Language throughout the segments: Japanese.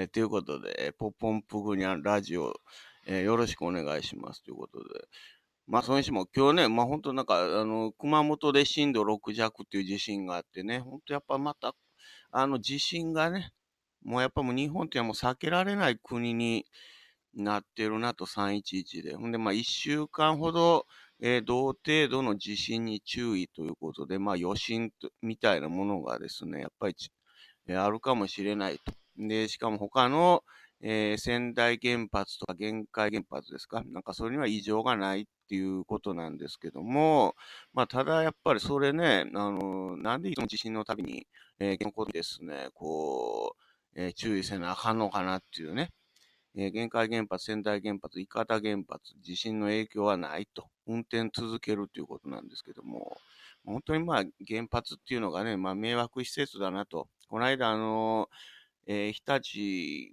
えー、ということで、えー、ポポンプグニャンラジオ、えー、よろしくお願いしますということで。まあ、それにしても今日ね、まあ本当なんか、あの、熊本で震度6弱っていう地震があってね、本当やっぱまた、あの地震がね、もうやっぱもう日本ってもう避けられない国になってるなと、311で。ほんで、まあ1週間ほど、えー、同程度の地震に注意ということで、まあ余震みたいなものがですね、やっぱり、えー、あるかもしれないと。で、しかも他の、えー、仙台原発とか限界原発ですか？なんかそれには異常がないっていうことなんですけども、まあ、ただやっぱりそれね、あの、なんでいつも地震のたびに、えー、原告ですね、こう、えー、注意せなあかんのかなっていうね、えー、限界原発、仙台原発、伊方原発、地震の影響はないと、運転続けるということなんですけども、本当にまあ原発っていうのがね、まあ迷惑施設だなと。この間あのーえー、日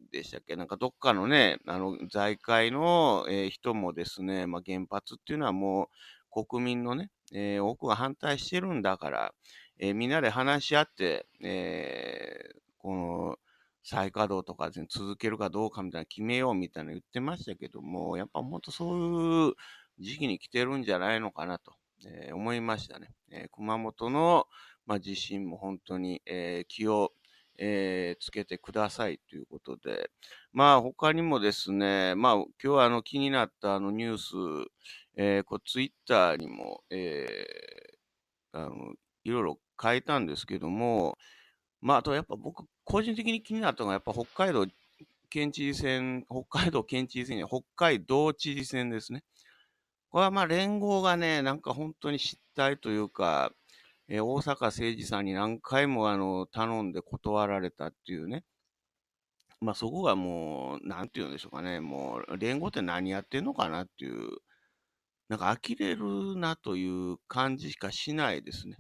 立でしたっけ？なんかどっかのね、あの、財界の、えー、人もですね、まあ、原発っていうのはもう国民のね、えー、多くが反対してるんだから、えみんなで話し合って、えこの再稼働とか、ね、続けるかどうかみたいな決めようみたいな言ってましたけども、やっぱもっとそういう時期に来てるんじゃないのかなと、え思いましたね。え熊本の、まあ、地震も本当に、え気をえー、つけてくださいということで、まあ他にもですね、まあ今日はあの気になったあのニュース、えー、こうツイッターにも、えー、あのいろいろ書いたんですけども、まああとやっぱ僕個人的に気になったのがやっぱ北海道県知事選、北海道県知事選北海道知事選ですね。これはまあ連合がね、なんか本当に失態というか、えー、大阪誠二さんに何回もあの頼んで断られたっていうね。まあそこがもう、なんて言うんでしょうかね。もう、連合って何やってんのかなっていう、なんか呆れるなという感じしかしないですね。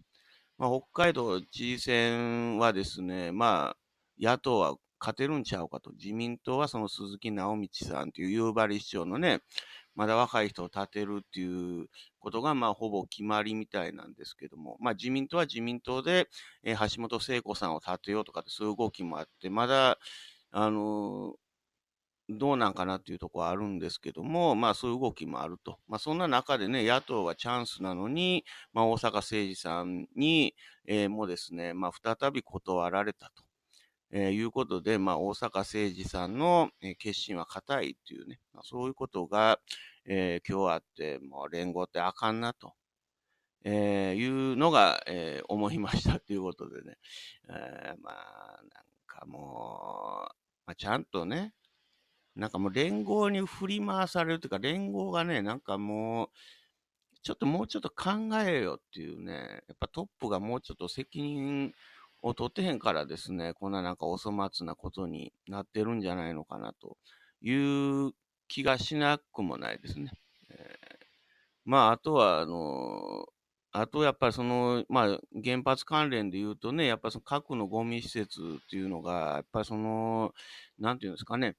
まあ北海道知事選はですね、まあ野党は勝てるんちゃうかと。自民党はその鈴木直道さんという夕張市長のね、まだ若い人を立てるっていうことが、まあ、ほぼ決まりみたいなんですけども、まあ、自民党は自民党で、えー、橋本聖子さんを立てようとかって、そういう動きもあって、まだ、あのー、どうなんかなっていうところはあるんですけども、まあそういう動きもあると。まあそんな中でね、野党はチャンスなのに、まあ大阪誠二さんに、えー、もですね、まあ再び断られたと。えー、いうことで、まあ、大阪誠二さんの、え、決心は固いっていうね、まあ、そういうことが、えー、今日あって、もう連合ってあかんなと、えいうのが、え思いましたということでね、えまあ、なんかもう、まあ、ちゃんとね、なんかもう連合に振り回されるというか、連合がね、なんかもう、ちょっともうちょっと考えようっていうね、やっぱトップがもうちょっと責任を取ってへんからですね、こんななんかお粗末なことになってるんじゃないのかなという気がしなくもないですね。えー、まあ、あとは、あのあとやっぱりその、まあ、原発関連で言うとね、やっぱりその核のゴミ施設っていうのが、やっぱりその、なんていうんですかね、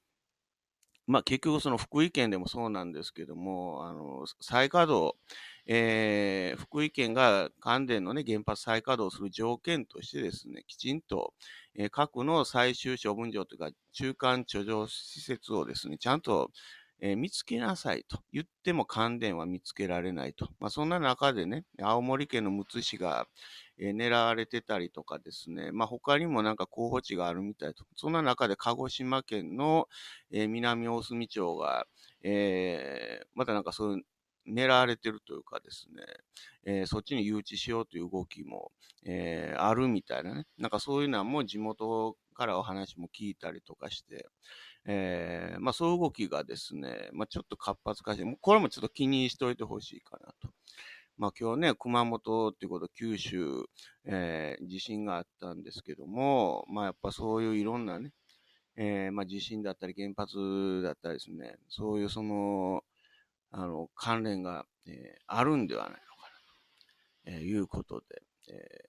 まあ結局その福井県でもそうなんですけども、あの、再稼働、えー、福井県が関電のね、原発再稼働する条件としてですね、きちんと、えー、核の最終処分場というか、中間貯蔵施設をですね、ちゃんと、えー、見つけなさいと言っても関電は見つけられないと。まあそんな中でね、青森県のむつ市が、えー、狙われてたりとかですね、まあ、他にもなんか候補地があるみたいと。そんな中で鹿児島県の、えー、南大隅町が、えー、またなんかそういう狙われてるというかですね、えー、そっちに誘致しようという動きも、えー、あるみたいなね。なんかそういうのはもう地元からお話も聞いたりとかして、えー、まあそういう動きがですね、まあちょっと活発化して、これもちょっと気にしておいてほしいかなと。まあ今日ね、熊本っていうこと、九州、え、地震があったんですけども、まあやっぱそういういろんなね、え、まあ地震だったり原発だったりですね、そういうその、あの、関連が、えー、あるんではないのかなと、え、いうことで、え